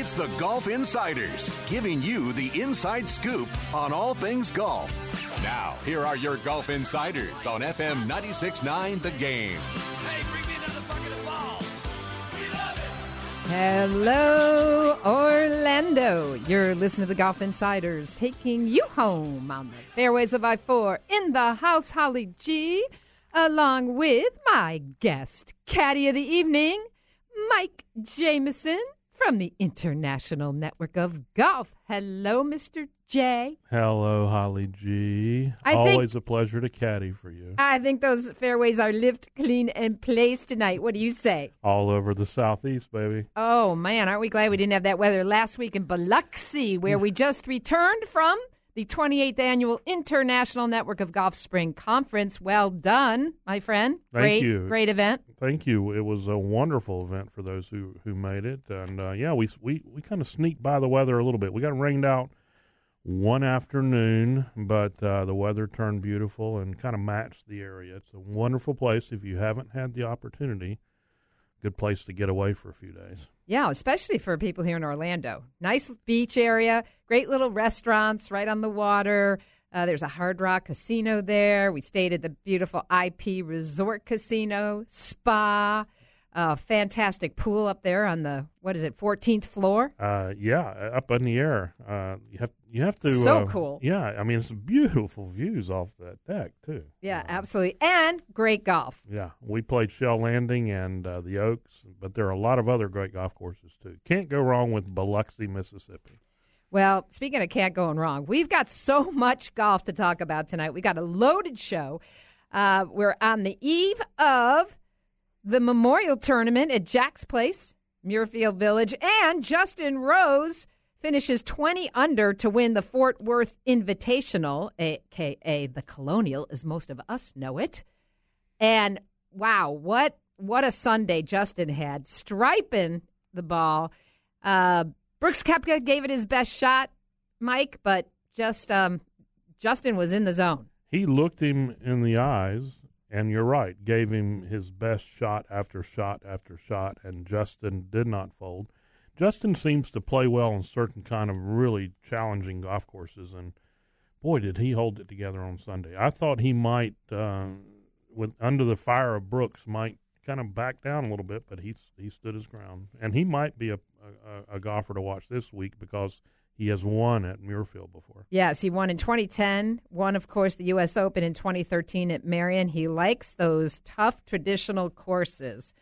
It's the Golf Insiders, giving you the inside scoop on all things golf. Now, here are your Golf Insiders on FM 96.9 The Game. Hey, bring me another bucket of balls. We love it. Hello, Orlando. You're listening to the Golf Insiders taking you home on the fairways of I 4 in the house, Holly G, along with my guest, caddy of the evening, Mike Jamison from the International Network of Golf. Hello, Mr. J. Hello, Holly G. I think- Always a pleasure to caddy for you. I think those fairways are lived, clean, and placed tonight. What do you say? All over the southeast, baby. Oh man, aren't we glad we didn't have that weather last week in Biloxi, where we just returned from the 28th annual International Network of Golf Spring Conference. Well done, my friend. Thank great, you. great event. Thank you. It was a wonderful event for those who, who made it, and uh, yeah, we we we kind of sneaked by the weather a little bit. We got rained out one afternoon, but uh, the weather turned beautiful and kind of matched the area. It's a wonderful place. If you haven't had the opportunity, good place to get away for a few days. Yeah, especially for people here in Orlando. Nice beach area, great little restaurants right on the water. Uh, there's a Hard Rock Casino there. We stayed at the beautiful IP Resort Casino, spa, uh, fantastic pool up there on the what is it, 14th floor. Uh, yeah, up in the air. Uh, you have you have to. So uh, cool. Yeah, I mean, it's beautiful views off that deck too. Yeah, absolutely, and great golf. Yeah, we played Shell Landing and uh, the Oaks, but there are a lot of other great golf courses too. Can't go wrong with Biloxi, Mississippi. Well, speaking of can't going wrong, we've got so much golf to talk about tonight. We got a loaded show. Uh, we're on the eve of the Memorial Tournament at Jack's Place, Muirfield Village, and Justin Rose finishes 20 under to win the Fort Worth Invitational, aka the Colonial, as most of us know it. And wow, what what a Sunday Justin had, striping the ball. Uh, Brooks Koepka gave it his best shot, Mike, but just um, Justin was in the zone. He looked him in the eyes, and you're right, gave him his best shot after shot after shot, and Justin did not fold. Justin seems to play well on certain kind of really challenging golf courses, and boy, did he hold it together on Sunday. I thought he might, uh, with under the fire of Brooks, might kind of back down a little bit, but he he stood his ground, and he might be a, a, a golfer to watch this week because he has won at Muirfield before. Yes, he won in 2010, won, of course, the U.S. Open in 2013 at Merion. He likes those tough traditional courses.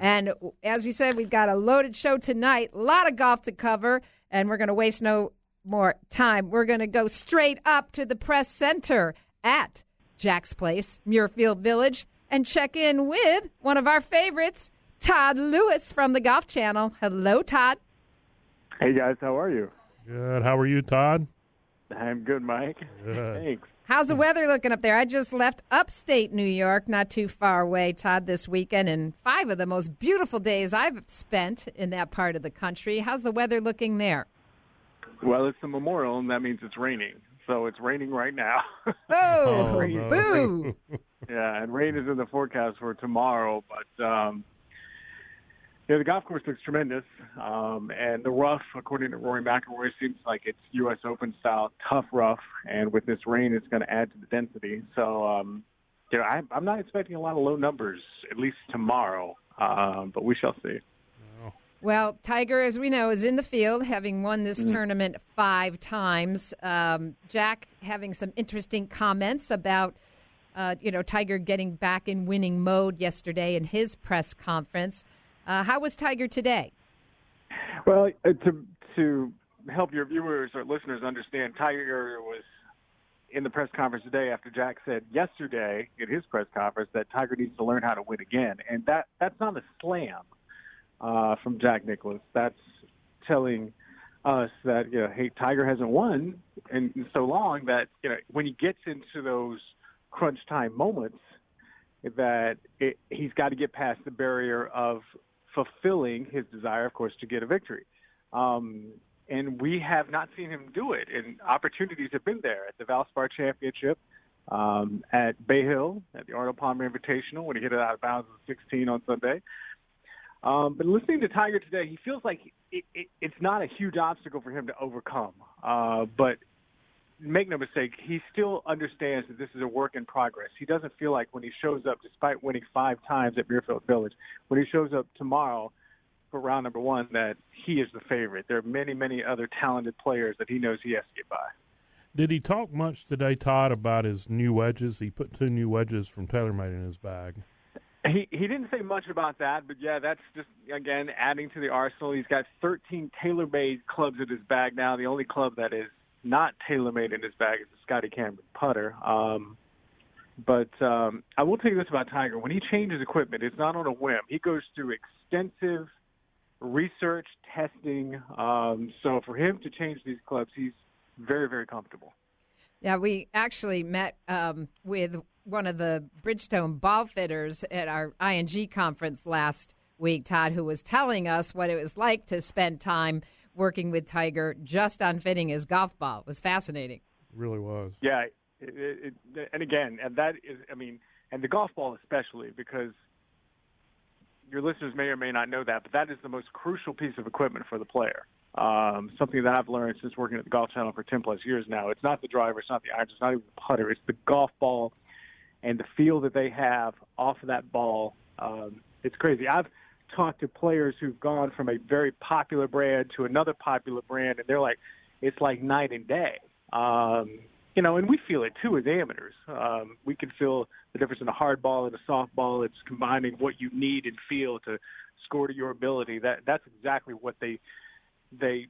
And as you said, we've got a loaded show tonight, a lot of golf to cover, and we're going to waste no more time. We're going to go straight up to the press center at Jack's Place, Muirfield Village, and check in with one of our favorites, Todd Lewis from the Golf Channel. Hello, Todd. Hey guys, how are you? Good. How are you, Todd? I'm good, Mike. Good. Thanks. How's the weather looking up there? I just left upstate New York, not too far away, Todd, this weekend, and five of the most beautiful days I've spent in that part of the country. How's the weather looking there? Well, it's the memorial, and that means it's raining. So it's raining right now. Oh, no. boo! yeah, and rain is in the forecast for tomorrow. But um, yeah, the golf course looks tremendous, um, and the rough, according to Rory McIlroy, seems like it's U.S. Open style tough rough. And with this rain, it's going to add to the density. So um, you know, I, I'm not expecting a lot of low numbers, at least tomorrow. Um, but we shall see. Well, Tiger, as we know, is in the field, having won this tournament five times. Um, Jack having some interesting comments about, uh, you know, Tiger getting back in winning mode yesterday in his press conference. Uh, how was Tiger today? Well, uh, to to help your viewers or listeners understand, Tiger was in the press conference today after Jack said yesterday in his press conference that Tiger needs to learn how to win again, and that that's not a slam uh, from Jack Nicklaus. That's telling us that you know, hey, Tiger hasn't won in, in so long that you know when he gets into those crunch time moments, that it, he's got to get past the barrier of fulfilling his desire, of course, to get a victory. Um, and we have not seen him do it. And opportunities have been there at the Valspar Championship, um, at Bay Hill, at the Arnold Palmer Invitational when he hit it out of bounds at 16 on Sunday. Um, but listening to Tiger today, he feels like it, it, it's not a huge obstacle for him to overcome. Uh, but make no mistake, he still understands that this is a work in progress. He doesn't feel like when he shows up, despite winning five times at Muirfield Village, when he shows up tomorrow for round number one, that he is the favorite. There are many, many other talented players that he knows he has to get by. Did he talk much today, Todd, about his new wedges? He put two new wedges from TaylorMade in his bag. He he didn't say much about that, but yeah, that's just again adding to the arsenal. He's got 13 TaylorMade clubs in his bag now. The only club that is not TaylorMade in his bag is the Scotty Cameron putter. Um, but um, I will tell you this about Tiger: when he changes equipment, it's not on a whim. He goes through extensive research, testing. Um, so for him to change these clubs, he's very, very comfortable. Yeah, we actually met um, with one of the Bridgestone ball fitters at our ING conference last week, Todd, who was telling us what it was like to spend time working with Tiger just on fitting his golf ball. It was fascinating. It really was. Yeah, it, it, and again, and that is, I mean, and the golf ball especially because your listeners may or may not know that, but that is the most crucial piece of equipment for the player. Um, something that I've learned since working at the Golf Channel for 10 plus years now. It's not the driver, it's not the irons, it's not even the putter. It's the golf ball and the feel that they have off of that ball. Um, it's crazy. I've talked to players who've gone from a very popular brand to another popular brand, and they're like, it's like night and day. Um, you know, and we feel it too as amateurs. Um, we can feel the difference in a hard ball and a soft ball. It's combining what you need and feel to score to your ability. That that's exactly what they they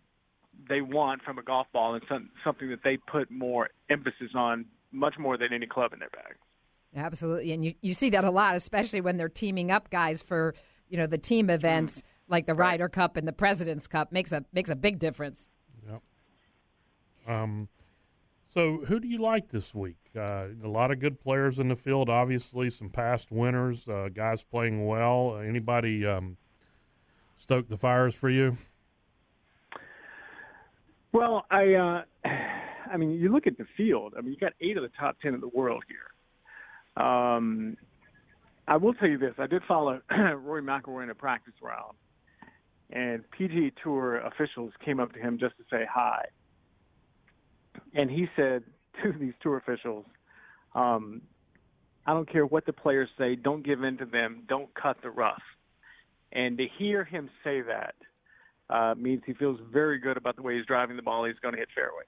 they want from a golf ball, and some, something that they put more emphasis on, much more than any club in their bag. Absolutely, and you you see that a lot, especially when they're teaming up guys for you know the team events like the Ryder Cup and the President's Cup makes a makes a big difference. Yep. Um. So, who do you like this week? Uh, a lot of good players in the field. Obviously, some past winners, uh, guys playing well. Anybody um, stoke the fires for you? Well, I, uh, I mean, you look at the field. I mean, you got eight of the top ten in the world here. Um, I will tell you this: I did follow Rory McIlroy in a practice round, and PGA Tour officials came up to him just to say hi, and he said to these tour officials, um, "I don't care what the players say. Don't give in to them. Don't cut the rough." And to hear him say that uh, means he feels very good about the way he's driving the ball. He's going to hit fairway.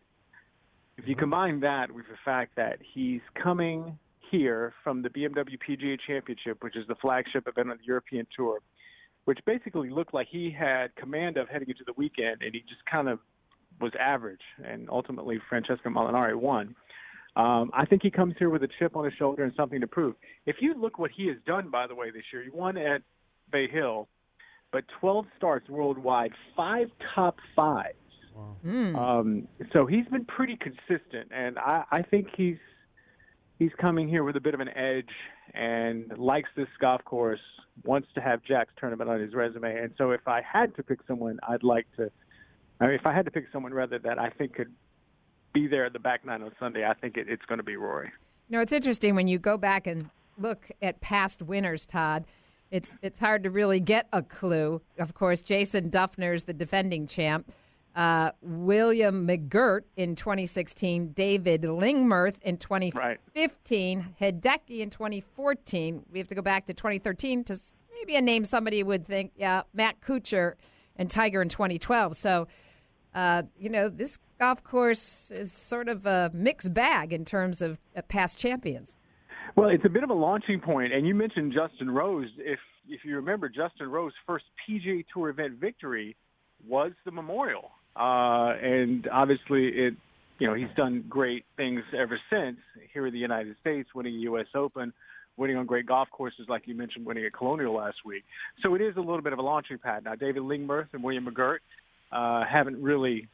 If you combine that with the fact that he's coming here from the BMW PGA Championship, which is the flagship event on the European Tour, which basically looked like he had command of heading into the weekend, and he just kind of was average, and ultimately Francesco Molinari won. Um, I think he comes here with a chip on his shoulder and something to prove. If you look what he has done, by the way, this year, he won at Bay Hill but 12 starts worldwide, five top fives. Wow. Mm. Um, so he's been pretty consistent, and I, I think he's he's coming here with a bit of an edge and likes this golf course. Wants to have Jack's tournament on his resume, and so if I had to pick someone, I'd like to. I mean, if I had to pick someone rather that I think could be there at the back nine on Sunday, I think it, it's going to be Rory. You know, it's interesting when you go back and look at past winners, Todd it's it's hard to really get a clue. Of course, Jason Dufner's the defending champ. Uh, William McGirt in 2016, David Lingmerth in 2015, right. Hideki in 2014. We have to go back to 2013 to maybe a name somebody would think, yeah, Matt Kuchar and Tiger in 2012. So, uh, you know, this golf course is sort of a mixed bag in terms of uh, past champions. Well, it's a bit of a launching point, and you mentioned Justin Rose. If if you remember, Justin Rose's first PGA Tour event victory was the Memorial, uh, and obviously it. You know, he's done great things ever since here in the United States, winning U.S. Open, winning on great golf courses, like you mentioned, winning at Colonial last week. So it is a little bit of a launching pad. Now, David Lingmerth and William McGirt, uh, haven't really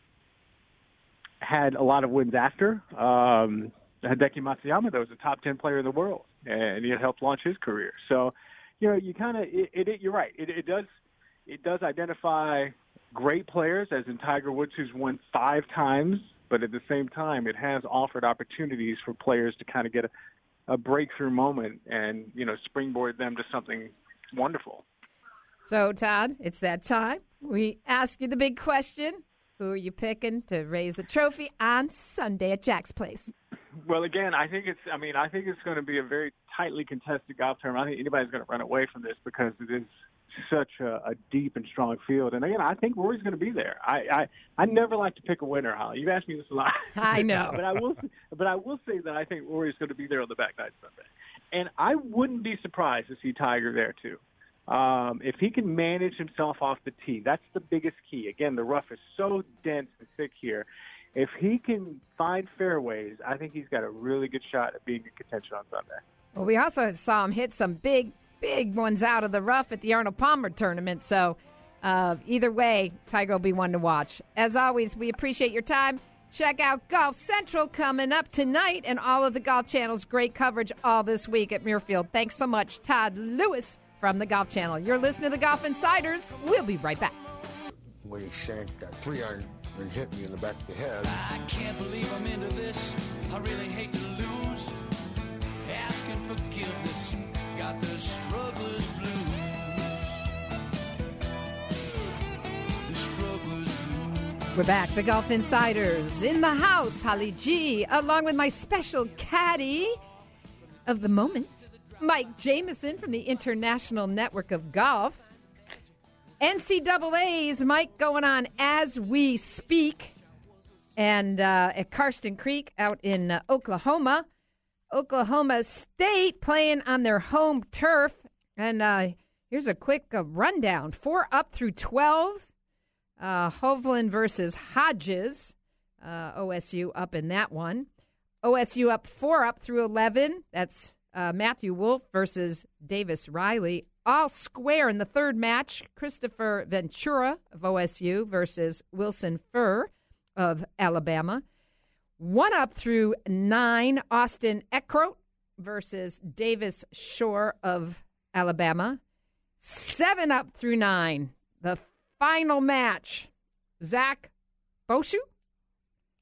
had a lot of wins after. Um, Hideki Matsuyama, though, was a top 10 player in the world, and he helped launch his career. So, you know, you kind of, it, it, you're right. It, it does, it does identify great players, as in Tiger Woods, who's won five times, but at the same time, it has offered opportunities for players to kind of get a, a breakthrough moment and, you know, springboard them to something wonderful. So, Todd, it's that time. We ask you the big question who are you picking to raise the trophy on Sunday at Jack's Place? Well, again, I think it's. I mean, I think it's going to be a very tightly contested golf tournament. I think anybody's going to run away from this because it is such a, a deep and strong field. And again, I think Rory's going to be there. I I, I never like to pick a winner, Holly. You've asked me this a lot. I know, but I will. But I will say that I think Rory's going to be there on the back nine Sunday, and I wouldn't be surprised to see Tiger there too. Um, if he can manage himself off the tee, that's the biggest key. Again, the rough is so dense and thick here. If he can find fairways, I think he's got a really good shot at being in contention on Sunday. Well, we also saw him hit some big, big ones out of the rough at the Arnold Palmer tournament. So, uh, either way, Tiger will be one to watch. As always, we appreciate your time. Check out Golf Central coming up tonight and all of the Golf Channel's great coverage all this week at Muirfield. Thanks so much, Todd Lewis from the Golf Channel. You're listening to the Golf Insiders. We'll be right back. When he shanked that three iron and hit me in the back of the head. I can't believe I'm into this. I really hate to lose. Asking forgiveness. We're back, the Golf Insiders in the house, Holly G, along with my special caddy of the moment, Mike Jamison from the International Network of Golf. NCAA's Mike going on as we speak. And uh, at Karsten Creek out in uh, Oklahoma, Oklahoma State playing on their home turf. And uh, here's a quick uh, rundown four up through 12. Uh, Hovland versus Hodges. Uh, OSU up in that one. OSU up four up through 11. That's uh, Matthew Wolff versus Davis Riley. All square in the third match. Kristoffer Ventura of OSU versus Wilson Furr of Alabama. One up through nine. Austin Eckroat versus Davis Shore of Alabama. Seven up through nine. The final match. Zach Bauchou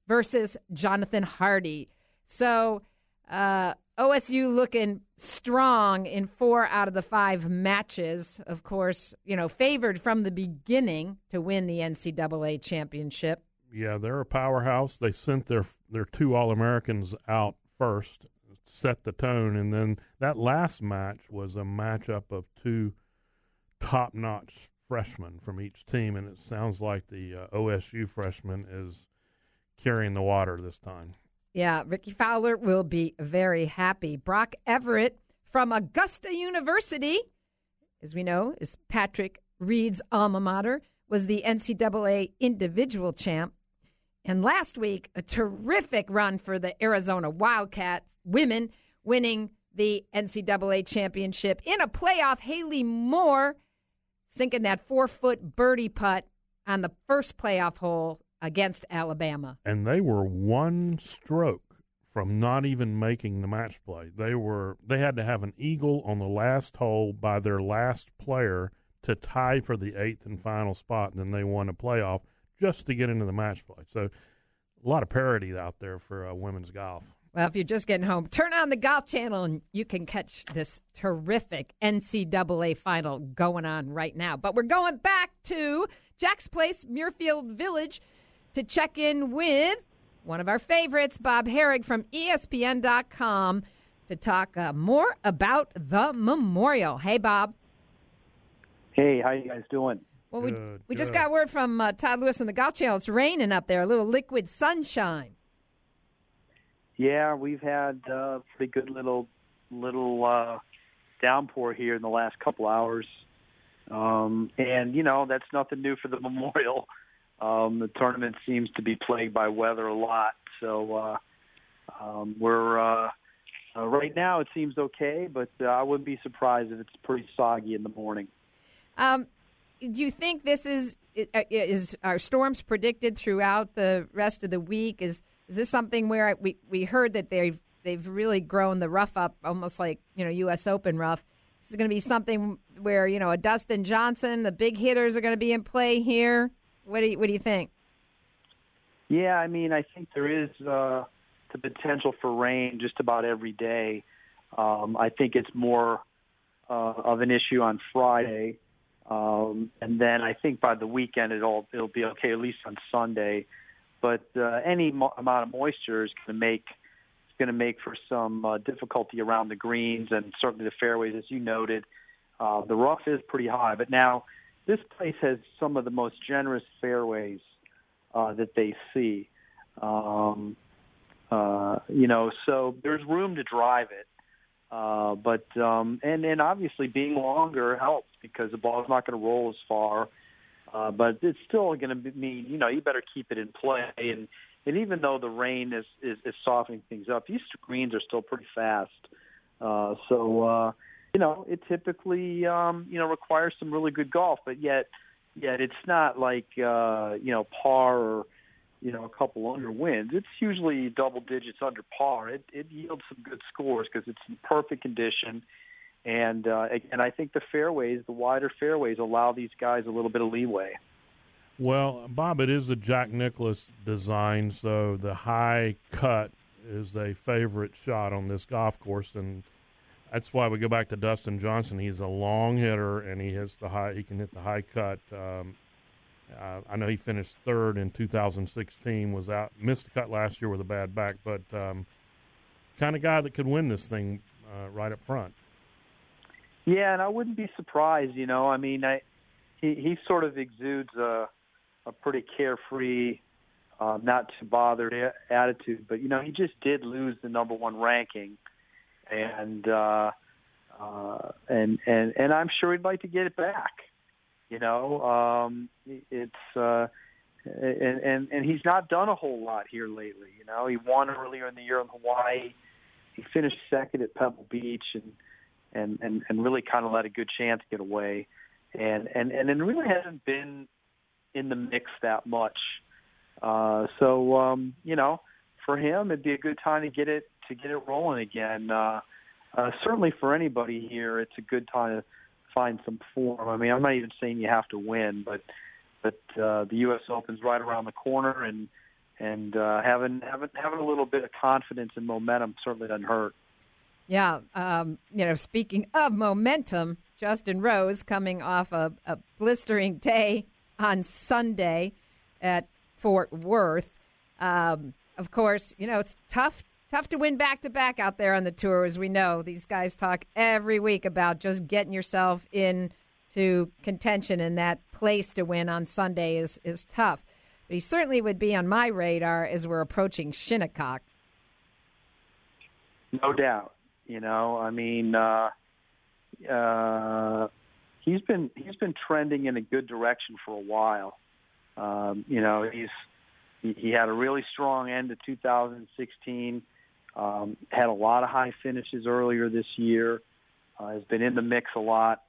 versus Jonathan Hardy. So uh, OSU looking strong in four out of the five matches. Of course, you know, favored from the beginning to win the NCAA championship. Yeah, they're a powerhouse. They sent their their two All Americans out first, set the tone, and then that last match was a matchup of two top notch freshmen from each team, and it sounds like the uh, OSU freshman is carrying the water this time. Yeah, Rickie Fowler will be very happy. Broc Everett from Augusta University, as we know, is Patrick Reed's alma mater, was the NCAA individual champ. And last week, a terrific run for the Arizona Wildcats women, winning the NCAA championship in a playoff. Haley Moore sinking that four foot birdie putt on the first playoff hole against Alabama. And they were one stroke from not even making the match play. They were they had to have an eagle on the last hole by their last player to tie for the eighth and final spot, and then they won a playoff just to get into the match play. So a lot of parity out there for uh, women's golf. Well, if you're just getting home, turn on the Golf Channel and you can catch this terrific NCAA final going on right now. But we're going back to Jack's Place, Muirfield Village to check in with one of our favorites, Bob Harig from ESPN.com, to talk uh, more about the memorial. Hey, Bob. Hey, how you guys doing? Well, we good, we good. just got word from uh, Todd Lewis and the Golf Channel. It's raining up there, a little liquid sunshine. Yeah, we've had a uh, pretty good little little uh, downpour here in the last couple hours, um, and you know that's nothing new for the memorial. Um, the tournament seems to be plagued by weather a lot, so uh, um, we're uh, uh, right now it seems okay, but uh, I wouldn't be surprised if it's pretty soggy in the morning. Um, do you think this is uh, is are storms predicted throughout the rest of the week? Is is this something where we we heard that they've they've really grown the rough up almost like you know U.S. Open rough? This is going to be something where you know a Dustin Johnson, the big hitters are going to be in play here. What do you what do you think? Yeah, I mean, I think there is uh, the potential for rain just about every day. Um, I think it's more uh, of an issue on Friday, um, and then I think by the weekend it'll it'll be okay, at least on Sunday. But uh, any mo- amount of moisture is going to make is going to make for some uh, difficulty around the greens and certainly the fairways, as you noted. Uh, the rough is pretty high, but now this place has some of the most generous fairways uh, that they see. Um, uh, you know, so there's room to drive it. Uh, but um, and and obviously being longer helps because the ball's not going to roll as far. Uh, but it's still going to mean you know you better keep it in play and and even though the rain is is, is softening things up, these greens are still pretty fast. Uh, so uh, you know it typically um, you know requires some really good golf, but yet yet it's not like uh, you know par or you know a couple under wins. It's usually double digits under par. It, it yields some good scores because it's in perfect condition. And uh, again, I think the fairways, the wider fairways, allow these guys a little bit of leeway. Well, Bob, it is the Jack Nicklaus design, so the high cut is a favorite shot on this golf course, and that's why we go back to Dustin Johnson. He's a long hitter, and he hits the high. He can hit the high cut. Um, uh, I know he finished third in 2016. Was out missed the cut last year with a bad back, but um, kind of guy that could win this thing uh, right up front. Yeah, and I wouldn't be surprised. You know, I mean, I, he he sort of exudes a a pretty carefree, uh, not too bothered attitude. But you know, he just did lose the number one ranking, and uh, uh, and and and I'm sure he'd like to get it back. You know, um, it's uh, and and and he's not done a whole lot here lately. You know, he won earlier in the year in Hawaii. He finished second at Pebble Beach, and and and, and really kind of let a good chance get away, and and and it really hasn't been in the mix that much. Uh, so um, you know, for him, it'd be a good time to get it to get it rolling again. Uh, uh, certainly for anybody here, it's a good time to find some form. I mean, I'm not even saying you have to win, but but uh, the U.S. Open's right around the corner, and and uh, having having having a little bit of confidence and momentum certainly doesn't hurt. Yeah, um, you know, speaking of momentum, Justin Rose coming off a, a blistering day on Sunday at Fort Worth. Um, of course, you know it's tough tough to win back to back out there on the tour, as we know. These guys talk every week about just getting yourself in to contention, and that place to win on Sunday is is tough. But he certainly would be on my radar as we're approaching Shinnecock. No doubt. You know, I mean, uh, uh, he's been he's been trending in a good direction for a while. Um, you know, he's he, he had a really strong end to 2016. Um, had a lot of high finishes earlier this year. Uh, has been in the mix a lot,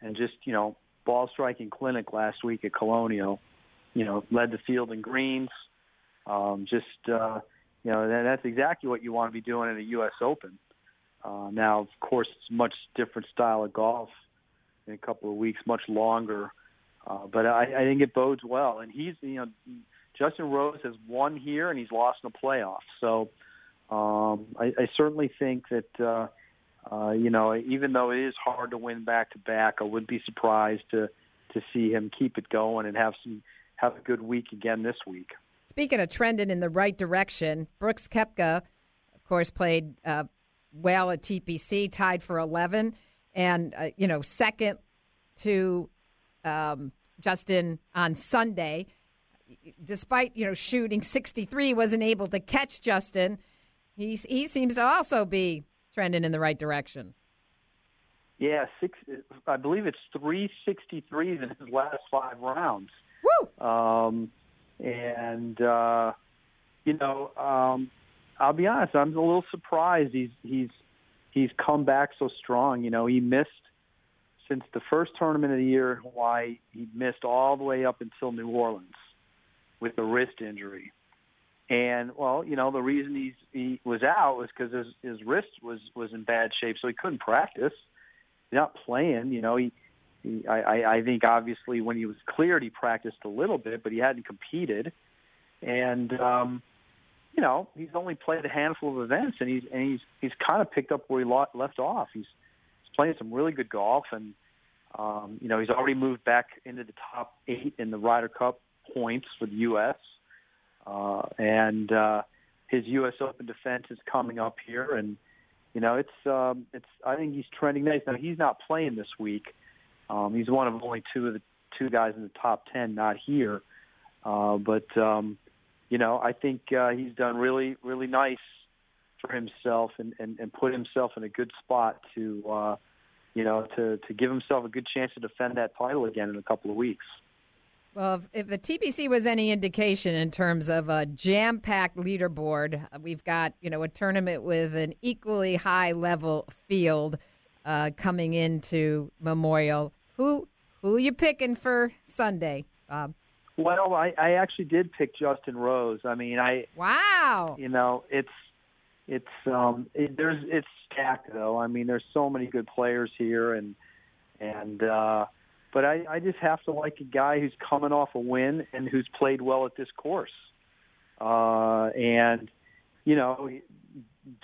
and just you know, ball striking clinic last week at Colonial. You know, led the field in greens. Um, just uh, you know, that's exactly what you want to be doing in a U.S. Open. Uh, now, of course, it's much different style of golf in a couple of weeks, much longer. Uh, but I, I think it bodes well. And he's, you know, Justin Rose has won here and he's lost in the playoffs. So um, I, I certainly think that, uh, uh, you know, even though it is hard to win back to back, I wouldn't be surprised to to see him keep it going and have some have a good week again this week. Speaking of trending in the right direction, Brooks Koepka, of course, played uh, well at TPC, tied for 11, and uh, you know second to um, Justin on Sunday. Despite you know shooting 63, wasn't able to catch Justin. He he seems to also be trending in the right direction. Yeah, six. I believe it's three sixty threes in his last five rounds. Woo! Um, and uh, you know, um, I'll be honest. I'm a little surprised he's he's he's come back so strong. You know, he missed since the first tournament of the year in Hawaii, he missed all the way up until New Orleans with a wrist injury. And well, you know, the reason he's he was out was because his his wrist was was in bad shape, so he couldn't practice. He's not playing. You know, he, he I I think obviously when he was cleared, he practiced a little bit, but he hadn't competed. And um, you know, he's only played a handful of events, and he's and he's he's kind of picked up where he left off. He's he's playing some really good golf, and um, you know, he's already moved back into the top eight in the Ryder Cup points for the U.S. Uh, and uh, his U.S. Open defense is coming up here, and you know it's um, it's I think he's trending nice. Now he's not playing this week. Um, he's one of only two of the two guys in the top ten not here, uh, but um, you know I think uh, he's done really really nice for himself and, and and put himself in a good spot to uh, you know to to give himself a good chance to defend that title again in a couple of weeks. Well, if, if, the TPC was any indication in terms of a jam-packed leaderboard, uh, we've got you know a tournament with an equally high-level field uh, coming into Memorial. Who who are you picking for Sunday, Bob? Well, I, I actually did pick Justin Rose. I mean, I wow. You know, it's it's um it, there's it's stacked though. I mean, there's so many good players here, and and uh, but I, I just have to like a guy who's coming off a win and who's played well at this course. Uh, and, you know,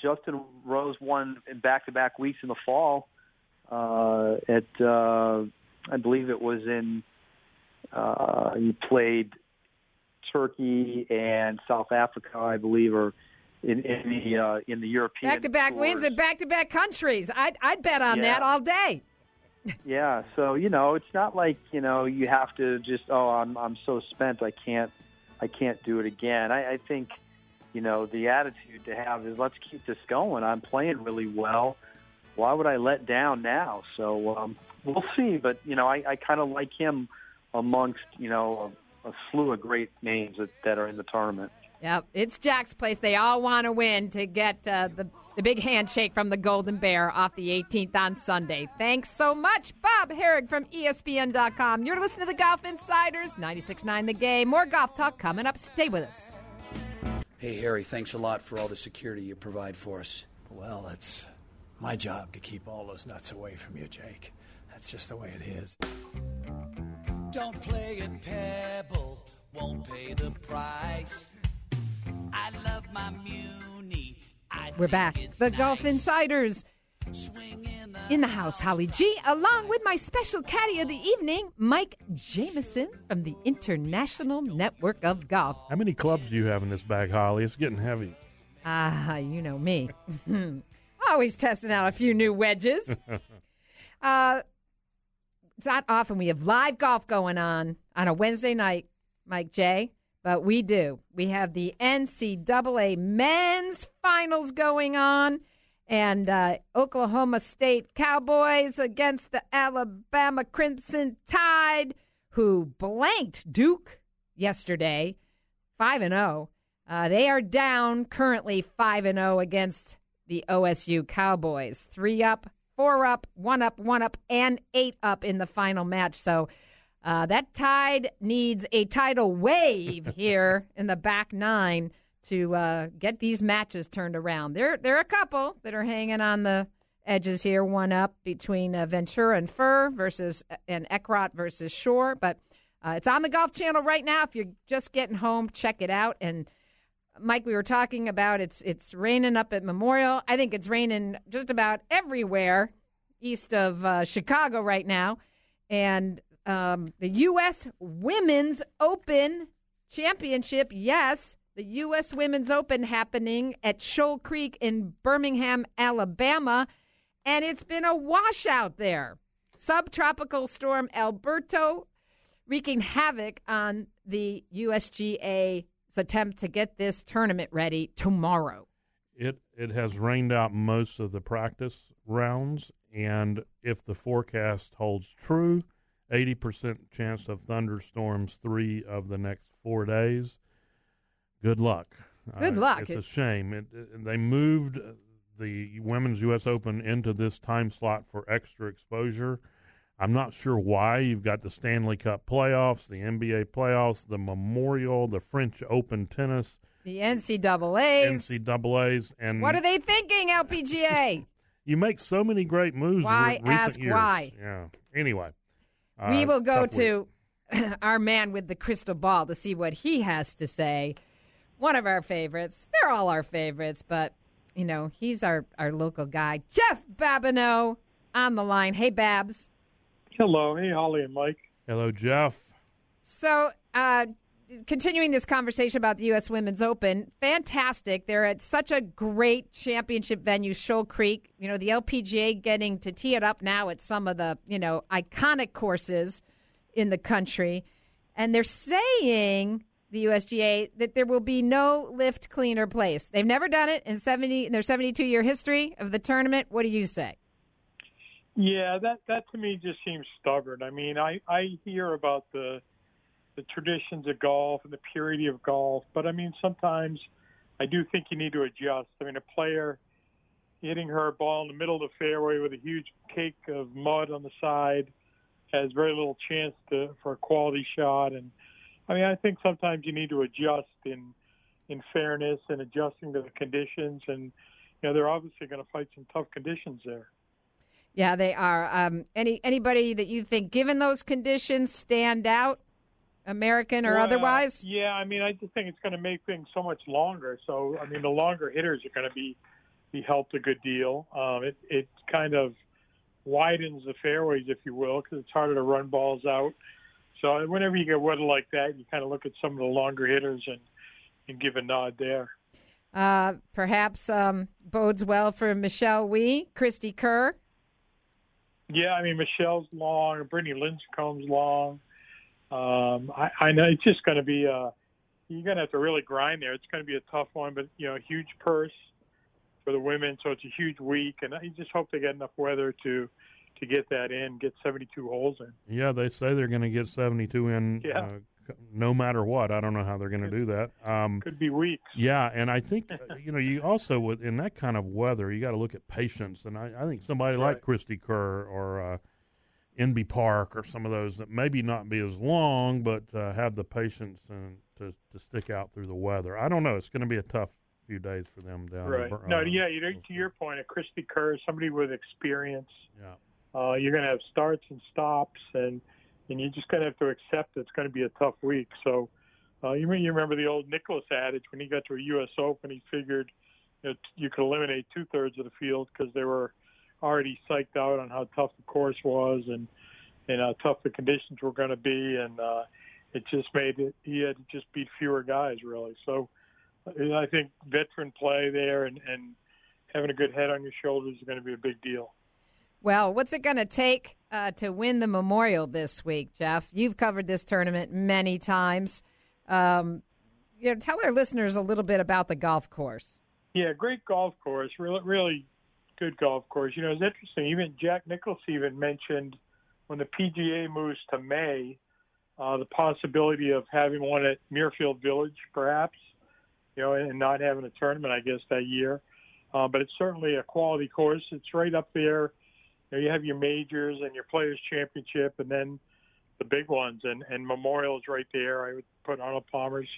Justin Rose won in back-to-back weeks in the fall uh, at, uh, I believe it was in, uh, he played Turkey and South Africa, I believe, or in, in the uh, in the European back-to-back wins in back-to-back countries. I'd I'd bet on yeah. that all day yeah, so you know, it's not like you know you have to just oh I'm I'm so spent I can't I can't do it again. I, I think you know the attitude to have is let's keep this going. I'm playing really well. Why would I let down now? So um, we'll see. But you know, I, I kind of like him amongst you know a, a slew of great names that, that are in the tournament. Yep, it's Jack's place. They all want to win to get uh, the the big handshake from the Golden Bear off the 18th on Sunday. Thanks so much, Bob Harig from ESPN.com. You're listening to the Golf Insiders, 96.9 The Game. More golf talk coming up. Stay with us. Hey, Harry, thanks a lot for all the security you provide for us. Well, it's my job to keep all those nuts away from you, Jake. That's just the way it is. Don't play at Pebble, won't pay the price. I love my Muni. We're back. The nice. Golf Insiders. In the house, Holly G, along with my special caddy of the evening, Mike Jamison from the International Network of Golf. How many clubs do you have in this bag, Holly? It's getting heavy. Ah, you know me. Always testing out a few new wedges. uh, it's not often we have live golf going on on a Wednesday night, Mike J. But we do. We have the NCAA men's finals going on, and uh, Oklahoma State Cowboys against the Alabama Crimson Tide, who blanked Duke yesterday, five and zero. Oh. Uh, they are down currently five and zero oh against the OSU Cowboys. Three up, four up, one up, one up, and eight up in the final match. So uh, that tide needs a tidal wave here in the back nine to uh, get these matches turned around. There, there are a couple that are hanging on the edges here. One up between uh, Ventura and Furr versus uh, and Eckroat versus Shore, but uh, it's on the Golf Channel right now. If you're just getting home, check it out. And Mike, we were talking about it's it's raining up at Memorial. I think it's raining just about everywhere east of uh, Chicago right now. And um, the U.S. Women's Open Championship. Yes, the U.S. Women's Open happening at Shoal Creek in Birmingham, Alabama. And it's been a washout there. Subtropical storm Alberto wreaking havoc on the USGA's attempt to get this tournament ready tomorrow. It it has rained out most of the practice rounds, and if the forecast holds true, 80% chance of thunderstorms three of the next four days. Good luck. Good uh, luck. It's a shame. It, it, they moved the Women's U.S. Open into this time slot for extra exposure. I'm not sure why. You've got the Stanley Cup playoffs, the NBA playoffs, the Memorial, the French Open tennis, The NCAA's. NCAA's, and What are they thinking, LPGA? you make so many great moves. Why re- recent ask years. why? Yeah. Anyway, we uh, will go week. to our man with the crystal ball to see what he has to say. One of our favorites. They're all our favorites, but you know he's our our local guy, Jeff Babineau, on the line. Hey, Babs. Hello, hey Holly and Mike. Hello, Jeff. So, uh, continuing this conversation about the U.S. Women's Open, fantastic. They're at such a great championship venue, Shoal Creek. You know, the LPGA getting to tee it up now at some of the, you know, iconic courses in the country. And they're saying, the USGA, that there will be no lift cleaner place. They've never done it in 70 in their 72 year history of the tournament. What do you say? Yeah, that that to me just seems stubborn. I mean, I I hear about the the traditions of golf and the purity of golf, but I mean sometimes I do think you need to adjust. I mean, a player hitting her ball in the middle of the fairway with a huge cake of mud on the side has very little chance to for a quality shot and I mean, I think sometimes you need to adjust in in fairness and adjusting to the conditions and you know, they're obviously going to fight some tough conditions there. Yeah, they are. Um, any anybody that you think, given those conditions, stand out, American or Well, otherwise? Yeah, I mean, I just think it's going to make things so much longer. So, I mean, the longer hitters are going to be be helped a good deal. Um, it it kind of widens the fairways, if you will, because it's harder to run balls out. So, whenever you get weather like that, you kind of look at some of the longer hitters and and give a nod there. Uh, perhaps um, bodes well for Michelle Wie, Cristie Kerr. Yeah, I mean, Michelle's long, Brittany Lincicome's long. Um, I, I know it's just going to be a, you're going to have to really grind there. It's going to be a tough one, but, you know, huge purse for the women. So it's a huge week. And I just hope they get enough weather to, to get that in, get 72 holes in. Yeah, they say they're going to get 72 in Yeah. uh, no matter what. I don't know how they're going to do that. Um, Could be weeks. yeah, and I think uh, you know you also with in that kind of weather you got to look at patience, and I, I think somebody like Cristie Kerr or uh, Inbee Park or some of those that maybe not be as long, but uh, have the patience and to to stick out through the weather. I don't know. It's going to be a tough few days for them down. Right. No, uh, yeah, you know, to your point, a Cristie Kerr, somebody with experience. Yeah. Uh, you're going to have starts and stops, and and you're just going to have to accept it's going to be a tough week. So, uh, you, you remember the old Nicklaus adage when he got to a U.S. Open, he figured you, know, you could eliminate two thirds of the field because they were already psyched out on how tough the course was and and how tough the conditions were going to be, and uh, it just made it. He had to just beat fewer guys, really. So, uh, I think veteran play there and and having a good head on your shoulders is going to be a big deal. Well, what's it going to take uh, to win the Memorial this week, Jeff? You've covered this tournament many times. Um, you know, tell our listeners a little bit about the golf course. Yeah, great golf course. Really, really good golf course. You know, it's interesting. Even Jack Nicklaus even mentioned when the PGA moves to May, uh, the possibility of having one at Muirfield Village, perhaps. You know, and not having a tournament, I guess that year. Uh, but it's certainly a quality course. It's right up there. You, know, you have your majors and your Players Championship, and then the big ones. And and Memorial is right there. I would put Arnold Palmer's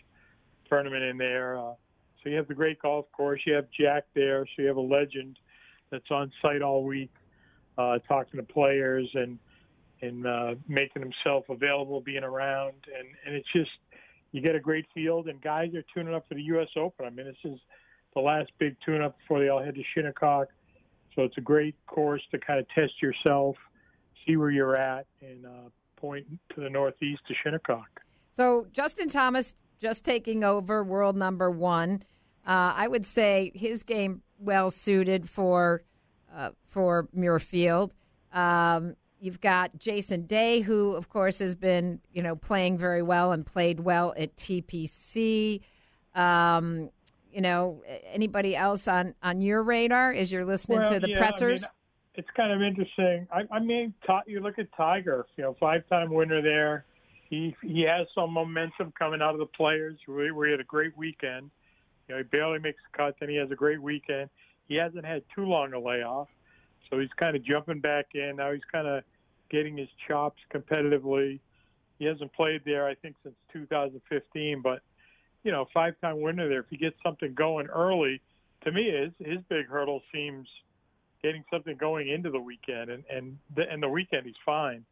tournament in there. Uh, so you have the great golf course. You have Jack there. So you have a legend that's on site all week, uh, talking to players and and uh, making himself available, being around, and and it's just you get a great field, and guys are tuning up for the U.S. Open. I mean, this is the last big tune-up before they all head to Shinnecock. So it's a great course to kind of test yourself, see where you're at, and uh, point to the northeast to Shinnecock. So Justin Thomas just taking over world number one. Uh, I would say his game well suited for uh, for Muirfield. Um, you've got Jason Day, who of course has been you know playing very well and played well at TPC. Um, you know, anybody else on on your radar as you're listening Well, to the yeah, pressers? I mean, it's kind of interesting. I, I mean, you look at Tiger, you know, five-time winner there. He he has some momentum coming out of the players. We, we had a great weekend. You know, he barely makes the cut, then he has a great weekend. He hasn't had too long a layoff, so he's kind of jumping back in. Now he's kind of getting his chops competitively. He hasn't played there, I think, since 2015. But you know, five-time winner there. If he gets something going early, to me, his his big hurdle seems getting something going into the weekend, and and the, and the weekend he's fine.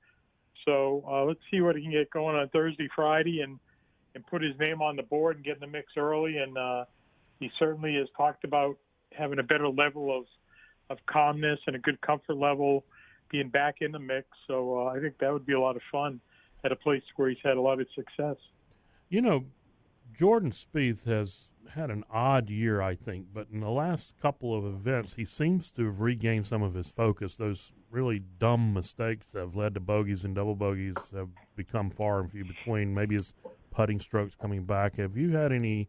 So uh, let's see what he can get going on Thursday, Friday, and and put his name on the board and get in the mix early. And uh, he certainly has talked about having a better level of of calmness and a good comfort level, being back in the mix. So uh, I think that would be a lot of fun at a place where he's had a lot of success. You know, Jordan Spieth has had an odd year, I think, but in the last couple of events, he seems to have regained some of his focus. Those really dumb mistakes that have led to bogeys and double bogeys have become far and few between. Maybe his putting strokes coming back. Have you had any?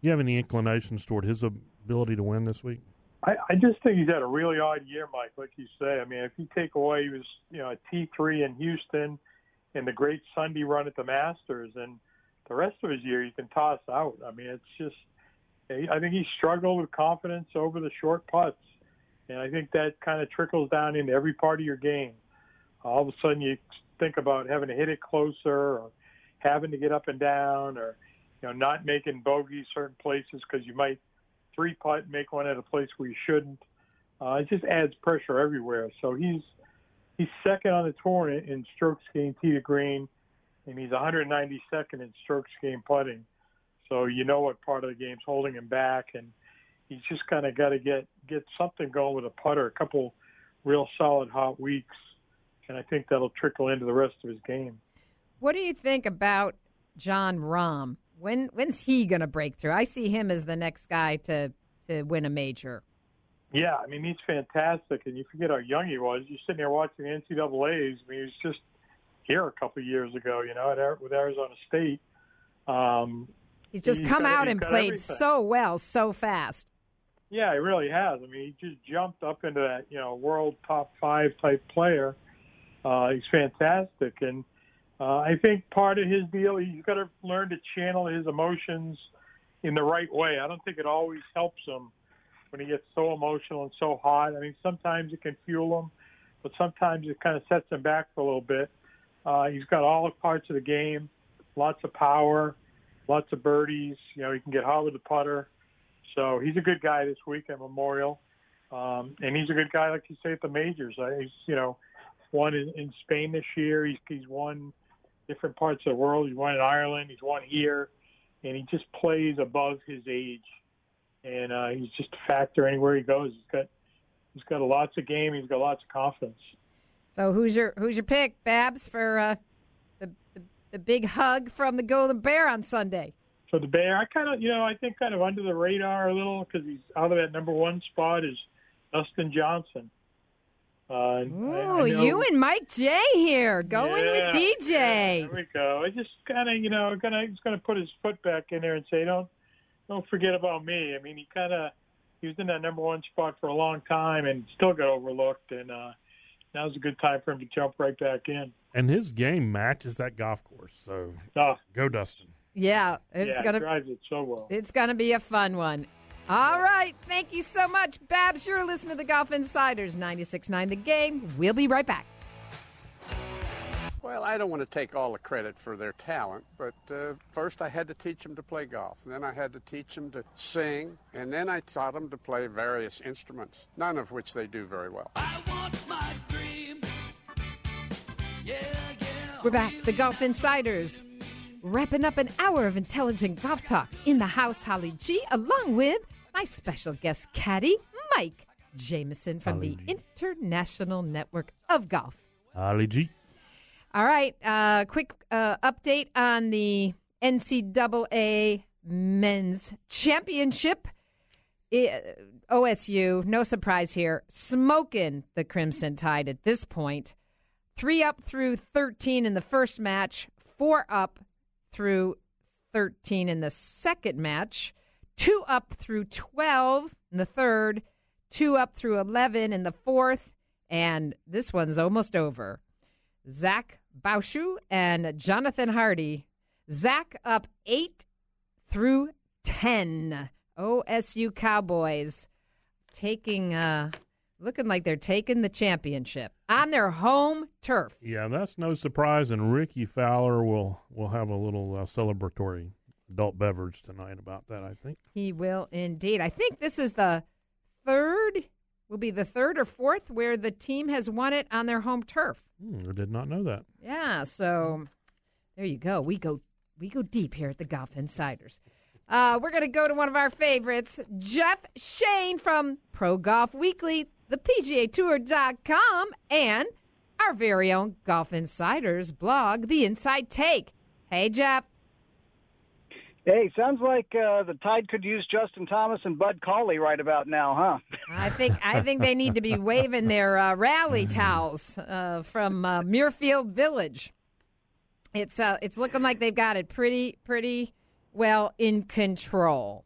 You have any inclinations toward his ability to win this week? I, I just think he's had a really odd year, Mike. Like you say, I mean, if you take away he was, you know, a T three in Houston, and the great Sunday run at the Masters, and the rest of his year you can toss out. I mean, it's just I think he struggled with confidence over the short putts, and I think that kind of trickles down into every part of your game. All of a sudden, you think about having to hit it closer, or having to get up and down, or you know, not making bogeys certain places because you might three putt, make one at a place where you shouldn't. Uh, it just adds pressure everywhere. So he's he's second on the tour in, strokes gained tee to green, and he's 192nd in strokes gained putting. So you know what part of the game's holding him back, and he's just kind of got to get get something going with a putter. A couple real solid hot weeks, and I think that'll trickle into the rest of his game. What do you think about Jon Rahm? When when's he going to break through? I see him as the next guy to to win a major. Yeah, I mean he's fantastic, and you forget how young he was. You're sitting there watching the NCAA's. I mean he was just here a couple of years ago, you know, at, with Arizona State. Um, He's just he's come got, out and played everything. so well, so fast. Yeah, he really has. I mean, he just jumped up into that, you know, world top five type player. Uh, he's fantastic, and uh, I think part of his deal, he's got to learn to channel his emotions in the right way. I don't think it always helps him when he gets so emotional and so hot. I mean, sometimes it can fuel him, but sometimes it kind of sets him back for a little bit. Uh, he's got all the parts of the game, lots of power lots of birdies. You know, he can get hot with the putter. So he's a good guy this week at Memorial. Um, and he's a good guy, like you say, at the majors. Uh, he's, you know, won in, in Spain this year. He's, he's won different parts of the world. He's won in Ireland. He's won here. And he just plays above his age. And uh, he's just a factor anywhere he goes. He's got he's got lots of game. He's got lots of confidence. So who's your who's your pick, Babs, for uh, the, the the big hug from the Golden Bear on Sunday? So the Bear, I kind of, you know, I think kind of under the radar a little because he's out of that number one spot is Dustin Johnson. Uh, Ooh, I, I you and Mike J here going yeah, with DJ. Yeah, there we go. I just kind of, you know, gonna he's gonna put his foot back in there and say, don't, don't forget about me. I mean, he kind of he was in that number one spot for a long time and still got overlooked, and uh, now's a good time for him to jump right back in. And his game matches that golf course. So Oh, go, Dustin. Yeah, it's yeah, gonna he drives it so well. it's gonna be a fun one. All right, thank you so much, Babs. You're listening to the Golf Insiders 96.9 The Game. We'll be right back. Well, I don't want to take all the credit for their talent, but uh, first I had to teach them to play golf. Then I had to teach them to sing, and then I taught them to play various instruments, none of which they do very well. We're back, the Golf Insiders, wrapping up an hour of intelligent golf talk. In the house, Holly G, along with my special guest caddy, Mike Jamison from Holly the G. International Network of Golf. Holly G. All right, uh, quick uh, update on the NCAA Men's Championship. I- OSU, no surprise here, smoking the Crimson Tide at this point. Three up through 13 in the first match, four up through 13 in the second match, two up through 12 in the third, two up through 11 in the fourth, and this one's almost over. Zach Bauchou and Jonathan Hardy. Zach up eight through 10. OSU Cowboys taking uh, looking like they're taking the championship on their home turf. Yeah, that's no surprise. And Rickie Fowler will will have a little uh, celebratory adult beverage tonight about that. I think he will indeed. I think this is the third. Will be the third or fourth where the team has won it on their home turf. Hmm, I did not know that. Yeah, so there you go. We go we go deep here at the Golf Insiders. Uh, we're going to go to one of our favorites, Jeff Shain from Pro Golf Weekly, the PGA Tour.com, and our very own Golf Insiders blog, The Inside Take. Hey, Jeff. Hey, sounds like uh, the Tide could use Justin Thomas and Bud Cauley right about now, huh? I think I think they need to be waving their uh, rally towels uh, from uh, Muirfield Village. It's uh, it's looking like they've got it pretty pretty well in control.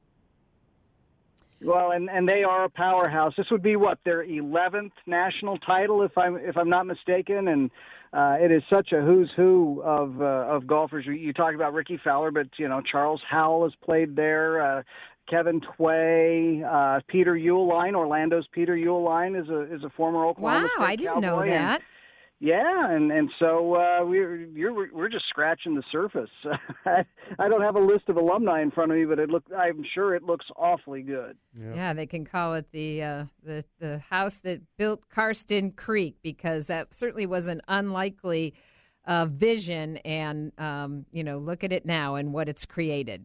Well, and and they are a powerhouse. This would be what their 11th national title, if I'm if I'm not mistaken, and uh, it is such a who's who of uh, of golfers. You, you talk about Rickie Fowler, but you know Charles Howell has played there. Uh, Kevin Tway, uh, Peter Uihlein, Orlando's Peter Uihlein is a is a former Oklahoma wow, State I didn't Cowboy, know that. And, yeah, and and so uh, we're you're we're just scratching the surface. I don't have a list of alumni in front of me, but it look I'm sure it looks awfully good. Yeah, yeah they can call it the uh, the the house that built Karsten Creek because that certainly was an unlikely uh, vision, and um, you know look at it now and what it's created.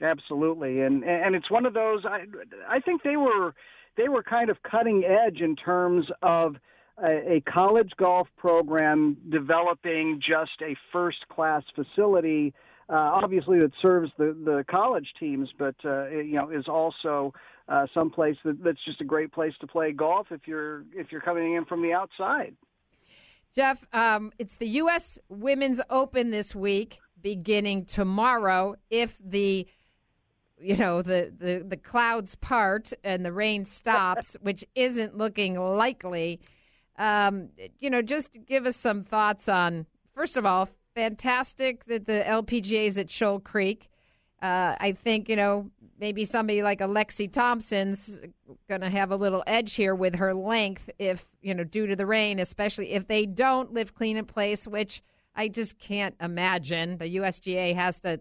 Absolutely, and and it's one of those. I I think they were they were kind of cutting edge in terms of a, a college golf program developing just a first class facility. Uh, obviously, that serves the, the college teams, but uh, it, you know is also uh, someplace that, that's just a great place to play golf if you're if you're coming in from the outside. Jeff, um, it's the U.S. Women's Open this week, beginning tomorrow. If the you know the, the, the clouds part and the rain stops, which isn't looking likely. Um, you know, just give us some thoughts on, first of all, fantastic that the LPGA is at Shoal Creek. Uh, I think, you know, maybe somebody like Alexi Thompson's going to have a little edge here with her length if, you know, due to the rain, especially if they don't lift clean in place, which I just can't imagine. The USGA has to,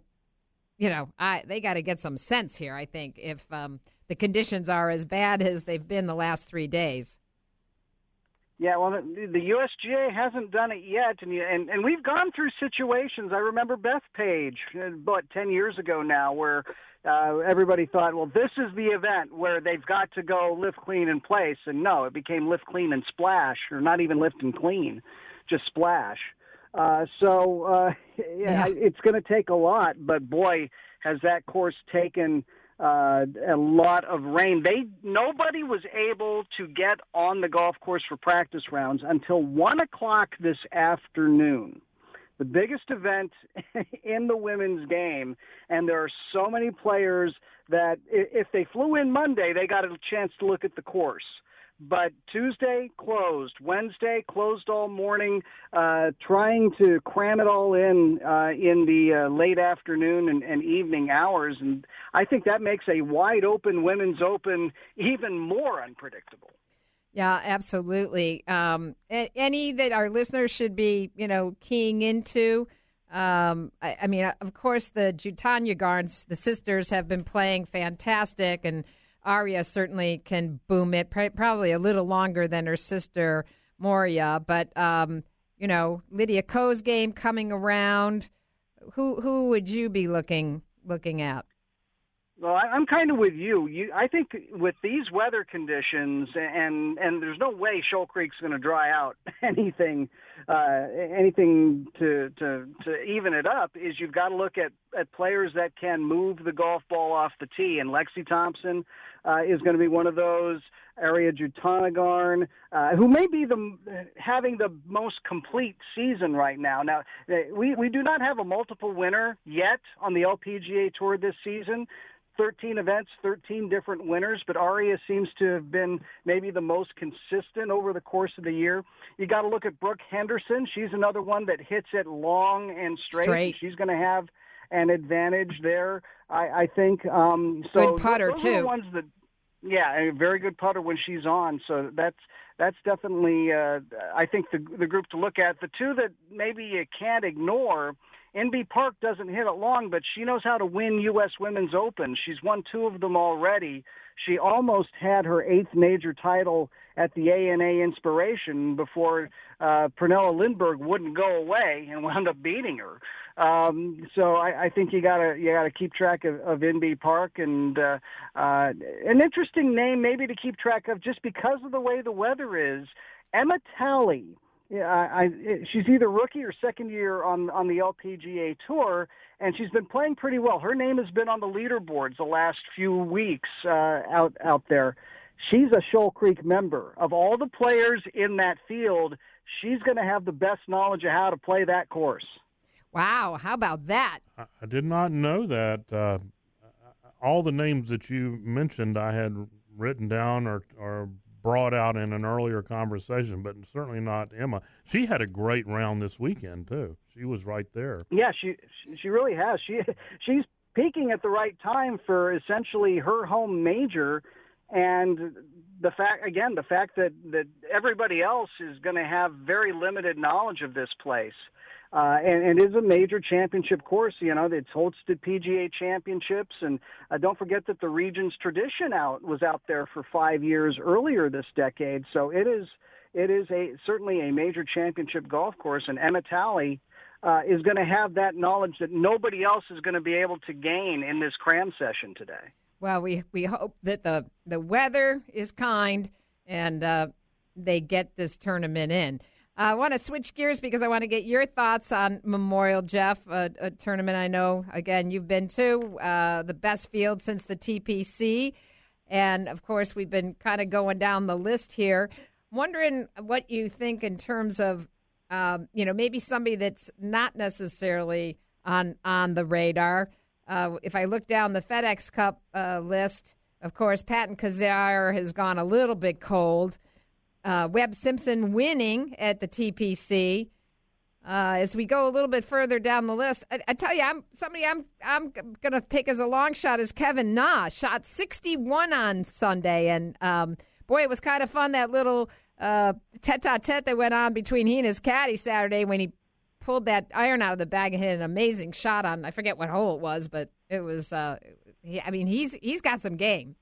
you know, I, they got to get some sense here, I think, if um, the conditions are as bad as they've been the last three days. Yeah, well, the, the USGA hasn't done it yet, and, and and we've gone through situations. I remember Beth Page, about ten years ago now, where uh, everybody thought, well, this is the event where they've got to go lift clean in place, and no, it became lift clean and splash, or not even lift and clean, just splash. Uh, so uh, yeah, yeah. it's going to take a lot, but boy, has that course taken uh, a lot of rain. They nobody was able to get on the golf course for practice rounds until one o'clock this afternoon. The biggest event in the women's game, and there are so many players that if they flew in Monday, they got a chance to look at the course but Tuesday closed, Wednesday closed all morning, uh, trying to cram it all in uh, in the uh, late afternoon and, and evening hours, and I think that makes a wide open women's open even more unpredictable. Yeah, absolutely. Um, any that our listeners should be, you know, keying into. Um, I, I, mean, of course, the Jutanugarns, the sisters, have been playing fantastic, and Ariya certainly can boom it, probably a little longer than her sister Moriya. But um, you know, Lydia Ko's game coming around. Who who would you be looking looking at? Well, I'm kind of with you. You, I think with these weather conditions, and and there's no way Shoal Creek's going to dry out anything, uh, anything to to to even it up. Is you've got to look at at players that can move the golf ball off the tee, and Lexi Thompson uh, is going to be one of those. Ariya Jutanugarn, uh, who may be the having the most complete season right now. Now, we we do not have a multiple winner yet on the LPGA Tour this season. 13 events, 13 different winners, but Aria seems to have been maybe the most consistent over the course of the year. You got to look at Brooke Henderson. She's another one that hits it long and straight. straight. She's going to have an advantage there, I, I think. Um, so Good putter those too. Are the ones that Yeah, a very good putter when she's on. So that's that's definitely uh, I think the the group to look at. The two that maybe you can't ignore. Inbee Park doesn't hit it long, but she knows how to win U.S. Women's Open. She's won two of them already. She almost had her eighth major title at the ANA Inspiration before uh, Pernilla Lindberg wouldn't go away and wound up beating her. Um, so I, I think you gotta you gotta keep track of, of Inbee Park and uh, uh, an interesting name maybe to keep track of just because of the way the weather is. Emma Talley. Yeah, I, I, she's either rookie or second year on on the LPGA tour, and she's been playing pretty well. Her name has been on the leaderboards the last few weeks uh, out out there. She's a Shoal Creek member. Of all the players in that field, she's going to have the best knowledge of how to play that course. Wow, how about that? I, I did not know that. Uh, all the names that you mentioned, I had written down or or brought out in an earlier conversation, but certainly not Emma. She had a great round this weekend too. She was right there. Yeah, she she really has. She she's peaking at the right time for essentially her home major and the fact again the fact that that everybody else is going to have very limited knowledge of this place uh, and, and it is a major championship course. You know, it's hosted PGA championships, and uh, don't forget that the Regions Tradition out was out there for five years earlier this decade. So it is it is a certainly a major championship golf course, and Emma Talley uh, is going to have that knowledge that nobody else is going to be able to gain in this cram session today. Well, we we hope that the the weather is kind and uh, they get this tournament in. I want to switch gears because I want to get your thoughts on Memorial Jeff, a, a tournament I know, again, you've been to, uh, the best field since the TPC. And of course, we've been kind of going down the list here. Wondering what you think in terms of, um, you know, maybe somebody that's not necessarily on on the radar. Uh, if I look down the FedEx Cup uh, list, of course, Patton Kizzire has gone a little bit cold uh, Webb Simpson winning at the TPC. Uh, as we go a little bit further down the list, I, I tell you, I'm somebody I'm I'm going to pick as a long shot is Kevin Na. Shot 61 on Sunday, and um, boy, it was kind of fun that little uh, tete-a-tete that went on between he and his caddy Saturday when he pulled that iron out of the bag and hit an amazing shot on I forget what hole it was, but it was. Uh, he, I mean, he's he's got some game.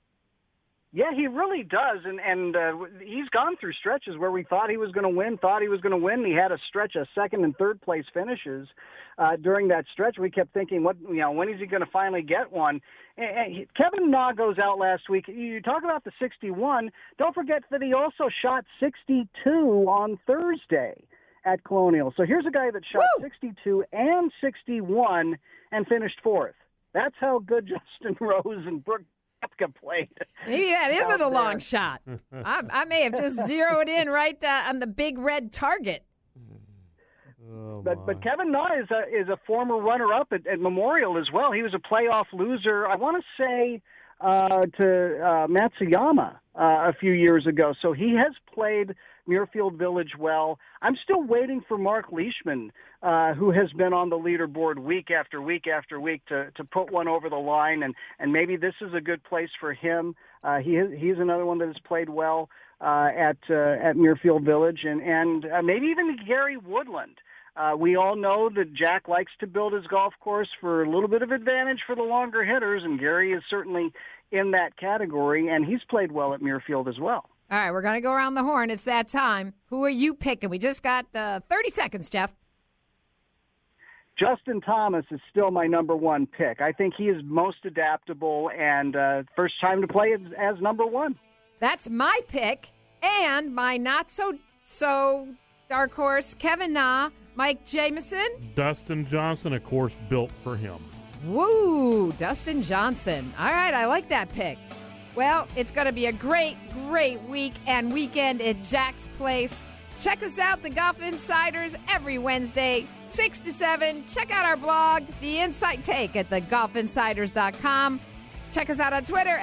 Yeah, he really does, and and uh, he's gone through stretches where we thought he was going to win, thought he was going to win. He had a stretch of second and third place finishes uh, during that stretch. We kept thinking, what you know, when is he going to finally get one? And, and he, Kevin Na goes out last week. You talk about the 61. Don't forget that he also shot 62 on Thursday at Colonial. So here's a guy that shot Woo! 62 and 61 and finished fourth. That's how good Justin Rose and Brooks Koepka played. Maybe that isn't a long shot. I, I, may have just zeroed in right uh, on the big red target. Oh, but but Kevin Na is a is a former runner up at, at Memorial as well. He was a playoff loser. I want to say uh, to uh, Matsuyama uh, a few years ago. So he has played Muirfield Village well. I'm still waiting for Mark Leishman, uh, who has been on the leaderboard week after week after week, to to put one over the line, and and maybe this is a good place for him. Uh, he he's another one that has played well uh, at uh, at Muirfield Village, and and uh, maybe even Gary Woodland. Uh, we all know that Jack likes to build his golf course for a little bit of advantage for the longer hitters, and Gary is certainly in that category, and he's played well at Muirfield as well. All right, we're going to go around the horn. It's that time. Who are you picking? We just got uh, 30 seconds, Jeff. Justin Thomas is still my number one pick. I think he is most adaptable and uh, first time to play as, as number one. That's my pick and my not so so dark horse, Kevin Na, Mike Jamison. Dustin Johnson, of course, built for him. Woo, Dustin Johnson. All right, I like that pick. Well, it's going to be a great, great week and weekend at Jack's Place. Check us out, the Golf Insiders, every Wednesday, 6 to 7. Check out our blog, The Insight Take, at thegolfinsiders.com. Check us out on Twitter